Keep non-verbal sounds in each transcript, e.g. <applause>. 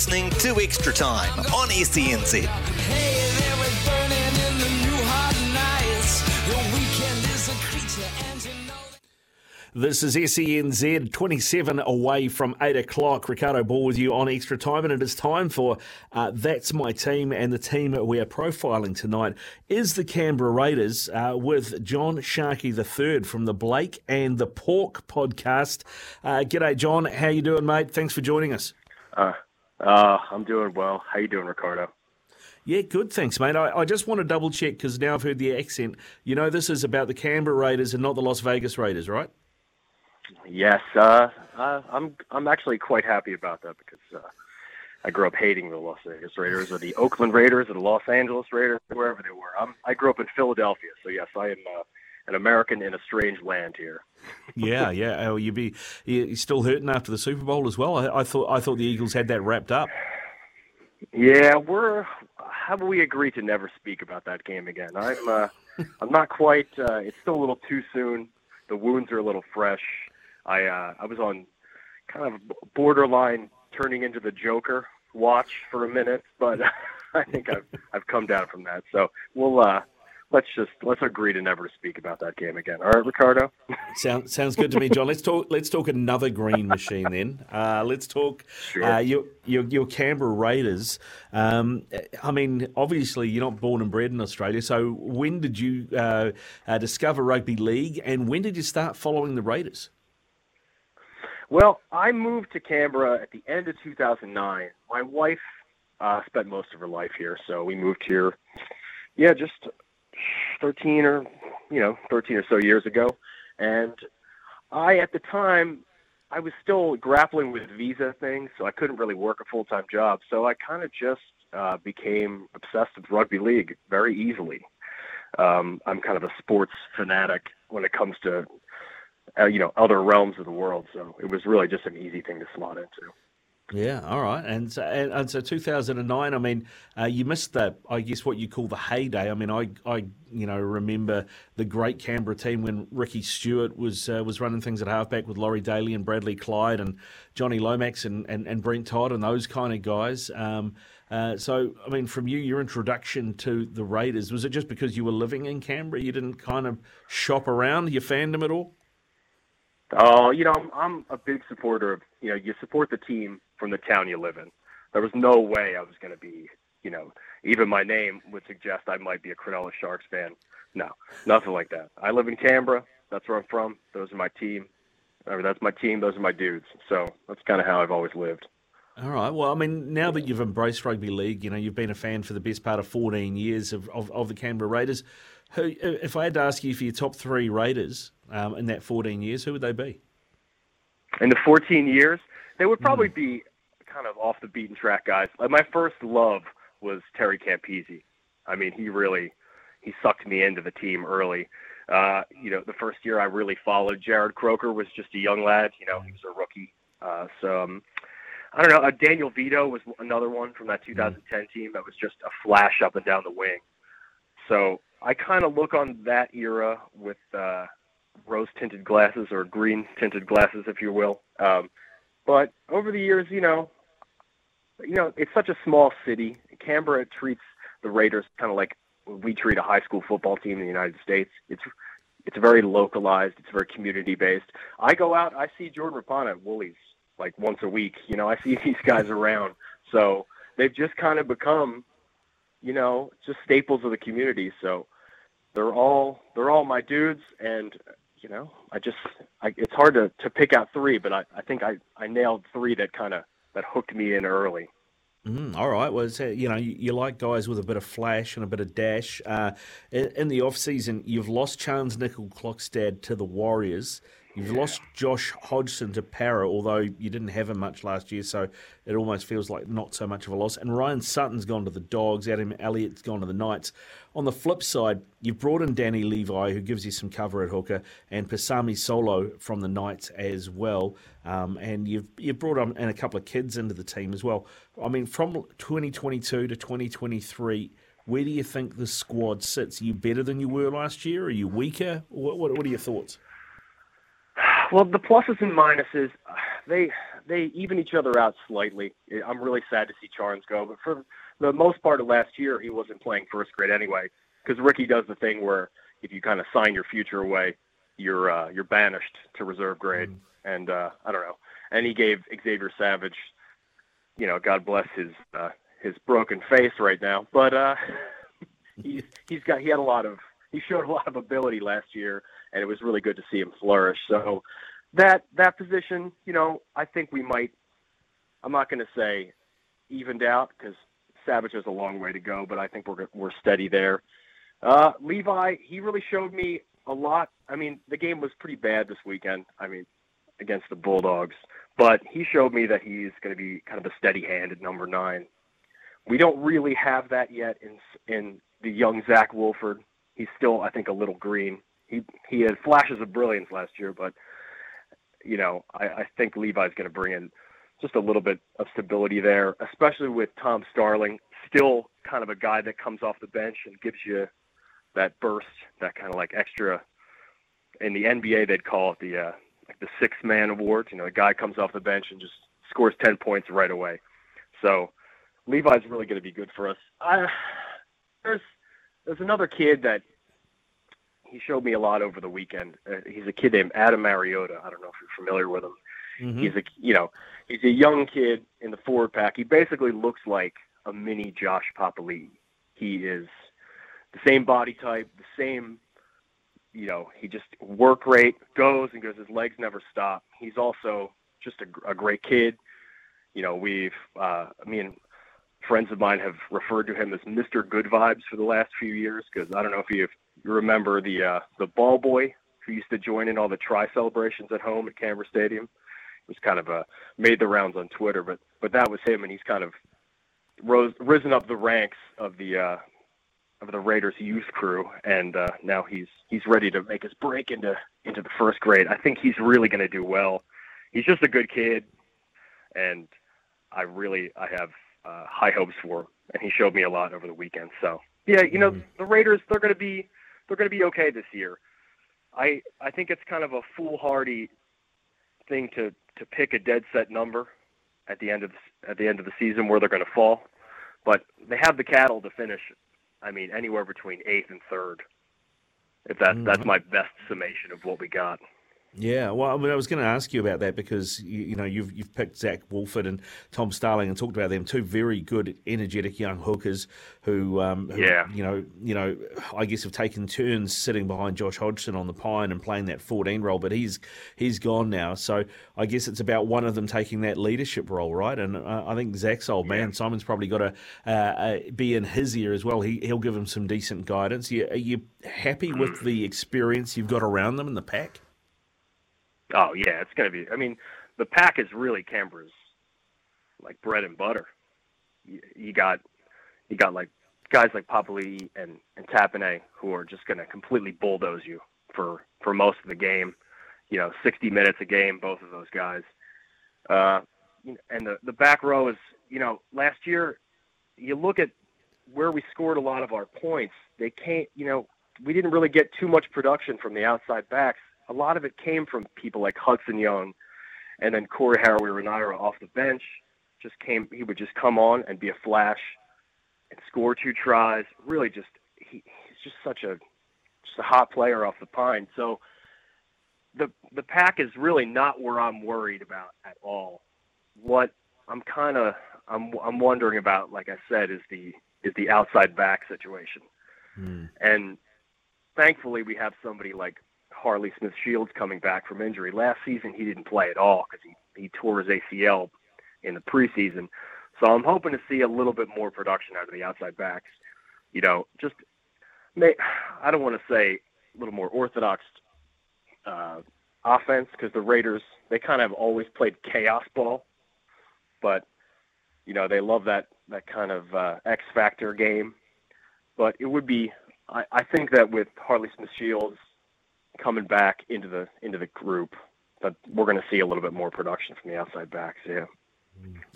You're listening to Extra Time on SENZ. This is SENZ 27 away from 8 o'clock. Ricardo Ball with you on extra time, and it is time for uh, That's My Team. And the team we are profiling tonight is the Canberra Raiders uh, with John Sharkey III from the Blake and the Pork podcast. Uh, g'day, John. How you doing, mate? Thanks for joining us. Uh, I'm doing well. How you doing, Ricardo? Yeah, good. Thanks, mate. I, I just want to double check because now I've heard the accent. You know, this is about the Canberra Raiders and not the Las Vegas Raiders, right? Yes, uh, uh, I'm. I'm actually quite happy about that because uh, I grew up hating the Las Vegas Raiders or the Oakland Raiders or the Los Angeles Raiders, wherever they were. I'm, I grew up in Philadelphia, so yes, I am uh, an American in a strange land here. yeah, yeah. Oh, you be you still hurting after the Super Bowl as well? I, I thought I thought the Eagles had that wrapped up. Yeah, we're. How about we agree to never speak about that game again? I'm. Uh, <laughs> I'm not quite. Uh, it's still a little too soon. The wounds are a little fresh. I uh, I was on kind of borderline turning into the Joker watch for a minute, but <laughs> I think I've I've come down from that. So we'll uh, let's just let's agree to never speak about that game again. All right, Ricardo. <laughs> sounds sounds good to me, John. Let's talk. Let's talk another green machine then. Uh, let's talk sure. uh, your, your your Canberra Raiders. Um, I mean, obviously you're not born and bred in Australia. So when did you uh, uh discover rugby league, and when did you start following the Raiders? Well, I moved to Canberra at the end of 2009. My wife uh, spent most of her life here, so we moved here. Yeah, just 13 or you know 13 or so years ago, and I at the time I was still grappling with visa things, so I couldn't really work a full time job. So I kind of just uh, became obsessed with rugby league very easily. Um, I'm kind of a sports fanatic when it comes to uh, you know other realms of the world. So it was really just an easy thing to slot into. Yeah, all right, and so, and, and so 2009. I mean, uh, you missed the, I guess, what you call the heyday. I mean, I, I, you know, remember the great Canberra team when Ricky Stuart was uh, was running things at halfback with Laurie Daley and Bradley Clyde and Johnny Lomax and, and, and Brent Todd and those kind of guys. Um, uh, so, I mean, from you, your introduction to the Raiders was it just because you were living in Canberra? You didn't kind of shop around your fandom at all? Oh, you know, I'm, I'm a big supporter of, you know, you support the team from the town you live in. There was no way I was going to be, you know, even my name would suggest I might be a Cronulla Sharks fan. No, nothing like that. I live in Canberra. That's where I'm from. Those are my team. I mean, that's my team. Those are my dudes. So that's kind of how I've always lived. All right. Well, I mean, now that you've embraced rugby league, you know, you've been a fan for the best part of 14 years of, of, of the Canberra Raiders. Who, if I had to ask you for your top three Raiders um, in that 14 years, who would they be? In the 14 years, they would probably mm. be kind of off the beaten track guys. Like my first love was Terry Campese. I mean, he really he sucked me into the team early. Uh, you know, the first year I really followed Jarrod Croker was just a young lad. You know, he was a rookie. Uh, so um, I don't know. Uh, Daniel Vidot was another one from that 2010 team that was just a flash up and down the wing. So I kind of look on that era with uh, rose tinted glasses or green tinted glasses, if you will. Um, but over the years, you know, you know, it's such a small city. Canberra treats the Raiders kind of like we treat a high school football team in the United States. It's it's very localized. It's very community based. I go out, I see Jordan Rapana at Woolies like once a week. You know, I see <laughs> these guys around. So they've just kind of become, you know, just staples of the community. So they're all they're all my dudes, and you know, I just I, it's hard to to pick out three, but I I think I I nailed three that kind of that hooked me in early. Mm, all right. Well, you know, you, you, like guys with a bit of flash and a bit of dash. Uh, in, in, the off season, you've lost Charnze Nicoll-Klokstad to the Warriors. You've yeah. lost Josh Hodgson to Parra, although you didn't have him much last year, so it almost feels like not so much of a loss. And Ryan Sutton's gone to the Dogs. Adam Elliott's gone to the Knights. On the flip side, you've brought in Danny Levi, who gives you some cover at hooker, and Pasami Saulo from the Knights as well. Um, and you've you've brought on and a couple of kids into the team as well. I mean, from 2022 to 2023 where do you think the squad sits? Are you better than you were last year? Are you weaker? What, what, what are your thoughts? Well, the pluses and minuses, <sighs> they they even each other out slightly. I'm really sad to see Charnze go, but for the most part of last year, he wasn't playing first grade anyway. Because Ricky does the thing where if you kind of sign your future away, you're uh, you're banished to reserve grade, mm. and uh, I don't know. And he gave Xavier Savage, you know, God bless his uh, his broken face right now, but uh, <laughs> he's he's got he had a lot of he showed a lot of ability last year, and it was really good to see him flourish. So that that position, you know, I think we might. I'm not going to say evened out because Savage has a long way to go, but I think we're we're steady there. Uh, Levi, he really showed me a lot. I mean, the game was pretty bad this weekend. I mean, against the Bulldogs, but he showed me that he's going to be kind of a steady hand at number nine. We don't really have that yet in in the young Zac Woolford. He's still, I think, a little green. He he had flashes of brilliance last year, but you know, I, I think Levi's going to bring in just a little bit of stability there, especially with Tom Starling, still kind of a guy that comes off the bench and gives you that burst, that kind of like extra. In the NBA, they'd call it the uh, like the six man award. You know, a guy comes off the bench and just scores ten points right away. So Levi's really going to be good for us. I, there's there's another kid that he showed me a lot over the weekend. Uh, he's a kid named Ata Mariota. I don't know if you're familiar with him. Mm-hmm. He's a you know he's a young kid in the forward pack. He basically looks like a mini Josh Papali'i. He is the same body type, the same you know he just work rate goes and goes. His legs never stop. He's also just a, a great kid. You know we've uh, me and friends of mine have referred to him as Mr. Good Vibes for the last few years because I don't know if you, you remember the uh, the ball boy who used to join in all the try celebrations at home at Canberra Stadium. It was kind of uh, made the rounds on Twitter, but but that was him, and he's kind of rose risen up the ranks of the uh, of the Raiders youth crew, and uh, now he's he's ready to make his break into into the first grade. I think he's really going to do well. He's just a good kid, and I really I have uh, high hopes for, him. and he showed me a lot over the weekend. So yeah, you know mm-hmm. the Raiders they're going to be they're going to be okay this year. I I think it's kind of a foolhardy thing to to pick a dead set number at the end of at the end of the season where they're going to fall, but they have the cattle to finish. I mean, anywhere between eighth and third. If that mm-hmm. that's my best summation of what we got. Yeah, well, I, mean, I was going to ask you about that because you, you, know you've you've picked Zac Woolford and Tom Starling and talked about them two very good, energetic young hookers who, um, who, yeah, you know, you know, I guess have taken turns sitting behind Josh Hodgson on the pine and playing that fourteen role, but he's he's gone now, so I guess it's about one of them taking that leadership role, right? And uh, I think Zach's old yeah. man Simon's probably got to uh, uh, be in his ear as well. He he'll give him some decent guidance. You, are you happy with the experience you've got around them in the pack? Oh yeah, it's gonna be. I mean, the pack is really Canberra's like bread and butter. You, you got you got like guys like Papali'i and and Tapine who are just gonna completely bulldoze you for for most of the game. You know, 60 minutes a game, both of those guys. Uh, and the the back row is, you know, last year you look at where we scored a lot of our points. They can't, you know, we didn't really get too much production from the outside backs a lot of it came from people like Hudson Young, and then Corey Harawira-Naera off the bench. Just came, he would just come on and be a flash, and score two tries. Really, just he, he's just such a just a hot player off the pine. So the the pack is really not where I'm worried about at all. What I'm kind of I'm I'm wondering about, like I said, is the is the outside back situation. Mm. And thankfully, we have somebody like Harley Smith Shields coming back from injury. Last season he didn't play at all because he, he tore his ACL in the preseason. So I'm hoping to see a little bit more production out of the outside backs. You know, just may, I don't want to say a little more orthodox uh, offense because the Raiders they kind of always played chaos ball, but you know they love that that kind of uh, X factor game. But it would be I, I think that with Harley Smith Shields coming back into the into the group, that we're going to see a little bit more production from the outside backs. Yeah.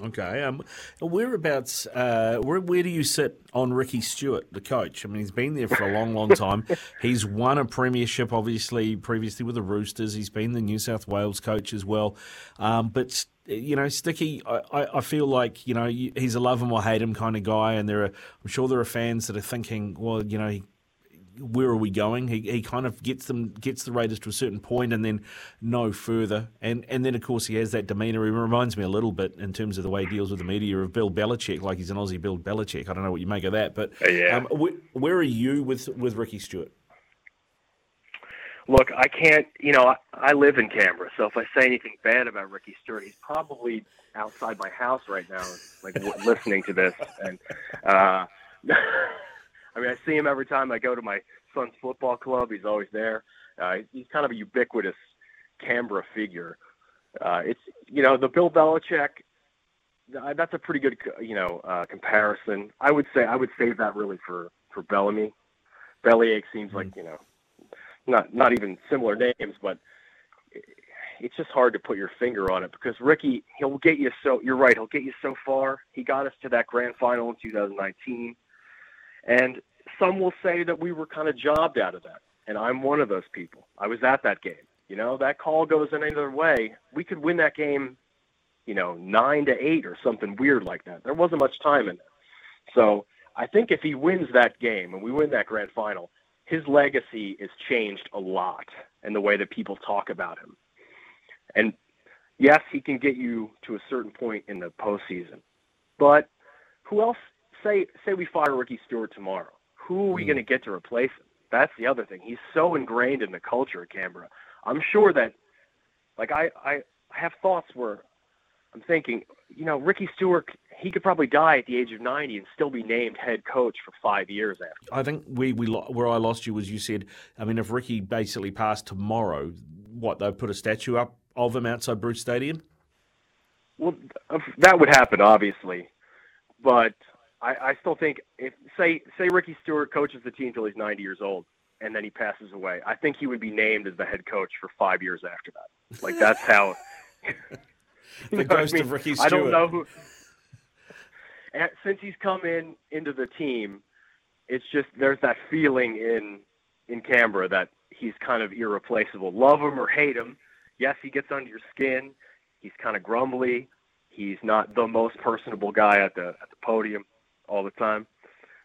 Okay. Um, whereabouts? Uh, where where do you sit on Ricky Stuart, the coach? I mean, he's been there for a long, long time. <laughs> he's won a premiership, obviously, previously with the Roosters. He's been the New South Wales coach as well. Um, but you know, Sticky, I, I feel like you know he's a love him or hate him kind of guy, and there are I'm sure there are fans that are thinking, well, you know, he where are we going? He, he kind of gets them gets the Raiders to a certain point and then no further. And and then of course he has that demeanour. He reminds me a little bit in terms of the way he deals with the media of Bill Belichick, like he's an Aussie Bill Belichick. I don't know what you make of that, but yeah. Um, where, where are you with with Ricky Stuart? Look, I can't. You know, I, I live in Canberra, so if I say anything bad about Ricky Stuart, he's probably outside my house right now, like <laughs> listening to this. And uh, <laughs> I mean, I see him every time I go to my son's football club. He's always there. Uh, he's kind of a ubiquitous Canberra figure. Uh, it's you know the Bill Belichick. Uh, that's a pretty good you know uh, comparison. I would say I would save that really for for Bellamy. Belichick seems like you know not not even similar names, but it's just hard to put your finger on it because Ricky he'll get you so you're right he'll get you so far. He got us to that grand final in 2019. And some will say that we were kind of jobbed out of that. And I'm one of those people. I was at that game. You know, that call goes in either way. We could win that game, you know, nine to eight or something weird like that. There wasn't much time in there. So I think if he wins that game and we win that grand final, his legacy is changed a lot in the way that people talk about him. And yes, he can get you to a certain point in the postseason. But who else say say we fire Ricky Stuart tomorrow, who are we mm. going to get to replace him? That's the other thing. He's so ingrained in the culture of Canberra. I'm sure that, like I I, have thoughts where I'm thinking, you know, Ricky Stuart, he could probably die at the age of 90 and still be named head coach for five years after. I think we, we where I lost you was you said, I mean, if Ricky basically passed tomorrow, what they'd put a statue up of him outside Bruce Stadium. Well, that would happen, obviously, but I, I still think if say say Ricky Stuart coaches the team till he's 90 years old and then he passes away, I think he would be named as the head coach for five years after that. Like that's how. <laughs> <laughs> the ghost I mean? of Ricky Stuart. I don't know who. <laughs> And since he's come in into the team, it's just there's that feeling in in Canberra that he's kind of irreplaceable. Love him or hate him, yes, he gets under your skin. He's kind of grumbly. He's not the most personable guy at the at the podium all the time.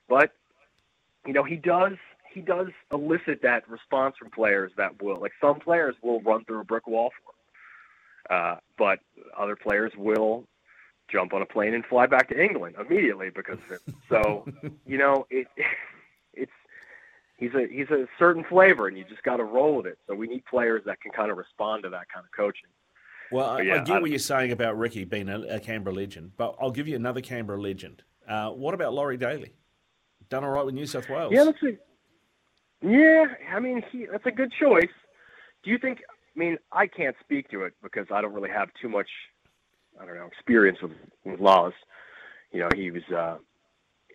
But you know, he does he does elicit that response from players that will like some players will run through a brick wall for him. Uh, but other players will jump on a plane and fly back to England immediately because of it. So, <laughs> you know, it <laughs> it's he's a he's a certain flavor and you just got to roll with it. So we need players that can kind of respond to that kind of coaching. Well, yeah, I, get I, what you're saying about Ricky being a, a Canberra legend, but I'll give you another Canberra legend uh, what about Laurie Daley? Done all right with New South Wales? Yeah, that's a, yeah. I mean, he, that's a good choice. Do you think? I mean, I can't speak to it because I don't really have too much, I don't know, experience with with laws. You know, he was, uh,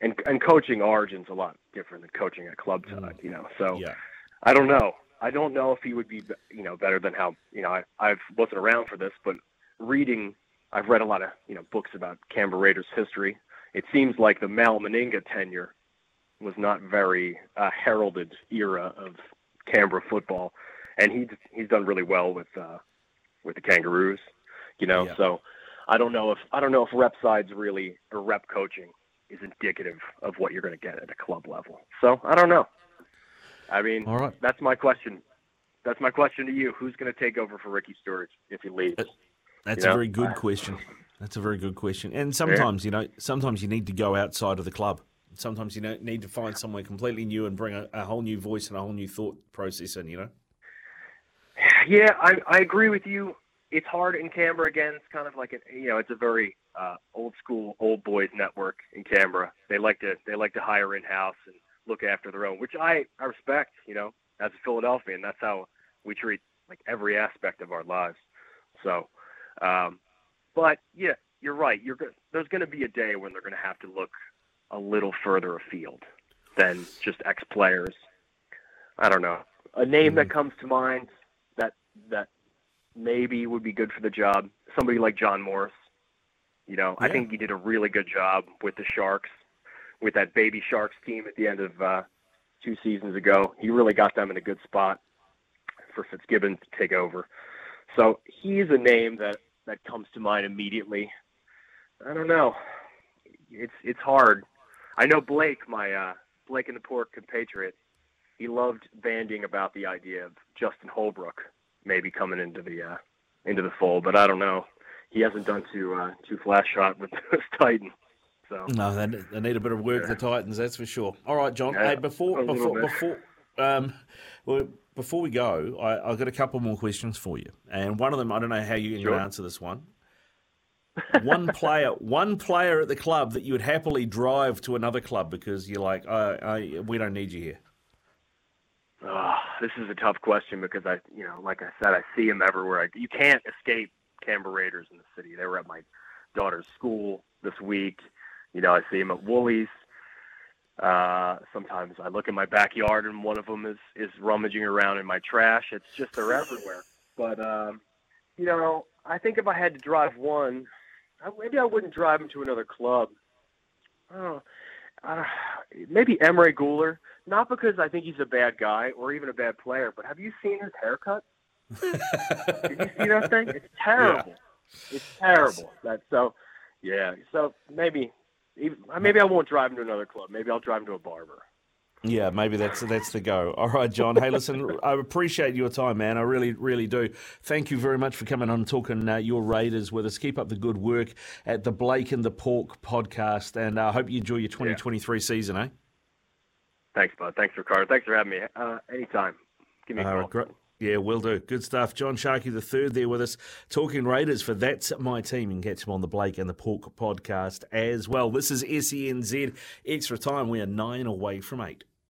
and and coaching Origins a lot different than coaching at club side. Mm. You know, so yeah. I don't know. I don't know if he would be, you know, better than how you know I I wasn't around for this, but reading, I've read a lot of you know books about Canberra Raiders history it seems like the Mal Meninga tenure was not very uh, heralded era of Canberra football, and he's he's done really well with uh, with the Kangaroos, you know. Yeah. So I don't know if I don't know if rep sides really or rep coaching is indicative of what you're going to get at a club level. So I don't know. I mean, All right. that's my question. That's my question to you. Who's going to take over for Ricky Stuart if he leaves? That's you a very good question. That's a very good question. And sometimes, yeah. you know, sometimes you need to go outside of the club. Sometimes you need to find somewhere completely new and bring a, a whole new voice and a whole new thought process in, you know? Yeah, I, I agree with you. It's hard in Canberra again. It's kind of like a, you know, it's a very uh, old school, old boys network in Canberra. They like to they like to hire in house and look after their own, which I I respect. You know, as a Philadelphian, that's how we treat like every aspect of our lives. So, um, but yeah, you're right. You're there's going to be a day when they're going to have to look a little further afield than just ex players. I don't know. A name that comes to mind that that maybe would be good for the job. Somebody like John Morris. You know, I think he did a really good job with the Sharks, with that baby Sharks team at the end of uh, two seasons ago. He really got them in a good spot for Fitzgibbon to take over. So he's a name that that comes to mind immediately. I don't know. It's it's hard. I know Blake, my uh, Blake and the Pork compatriot. He loved banding about the idea of Justin Holbrook maybe coming into the uh, into the fold, but I don't know. He hasn't done too uh, too flash shot with <laughs> this Titan. So No, they, they need a bit of work, the Titans, that's for sure. All right, John. Yeah, hey, before before before um, well, before we go, I, I've got a couple more questions for you, and one of them I don't know how you're going Sure. to answer this one. one player, <laughs> one player at the club that you would happily drive to another club because you're like, I, I, we don't need you here. Ah, this is a tough question because I, you know, like I said, I see them everywhere. I, you can't escape Canberra Raiders in the city. They were at my daughter's school this week. You know, I see them at Woolies. Uh, sometimes I look in my backyard and one of them is is rummaging around in my trash. It's just they're everywhere. But um, you know, I think if I had to drive one, I, maybe I wouldn't drive him to another club. Oh, uh, maybe Emre Guler. Not because I think he's a bad guy or even a bad player, but have you seen his haircut? <laughs> Did you see that thing? It's terrible. It's terrible. That so, yeah. So maybe, maybe I won't drive him to another club. Maybe I'll drive him to a barber. Yeah, maybe that's that's the go. <laughs> All right, John. Hey, listen, I appreciate your time, man. I really, really do. Thank you very much for coming on and talking uh, your Raiders with us. Keep up the good work at the Blake and the Pork podcast, and I uh, hope you enjoy your 2023 season, eh? Thanks, bud. Thanks Ricardo. Thanks for having me. Uh, anytime. Give me a All call. right. Yeah, will do. Good stuff. John Sharkey the third there with us, talking Raiders for That's My Team. You can catch him on the Blake and the Pork podcast as well. This is SENZ Extra Time. We are nine away from eight.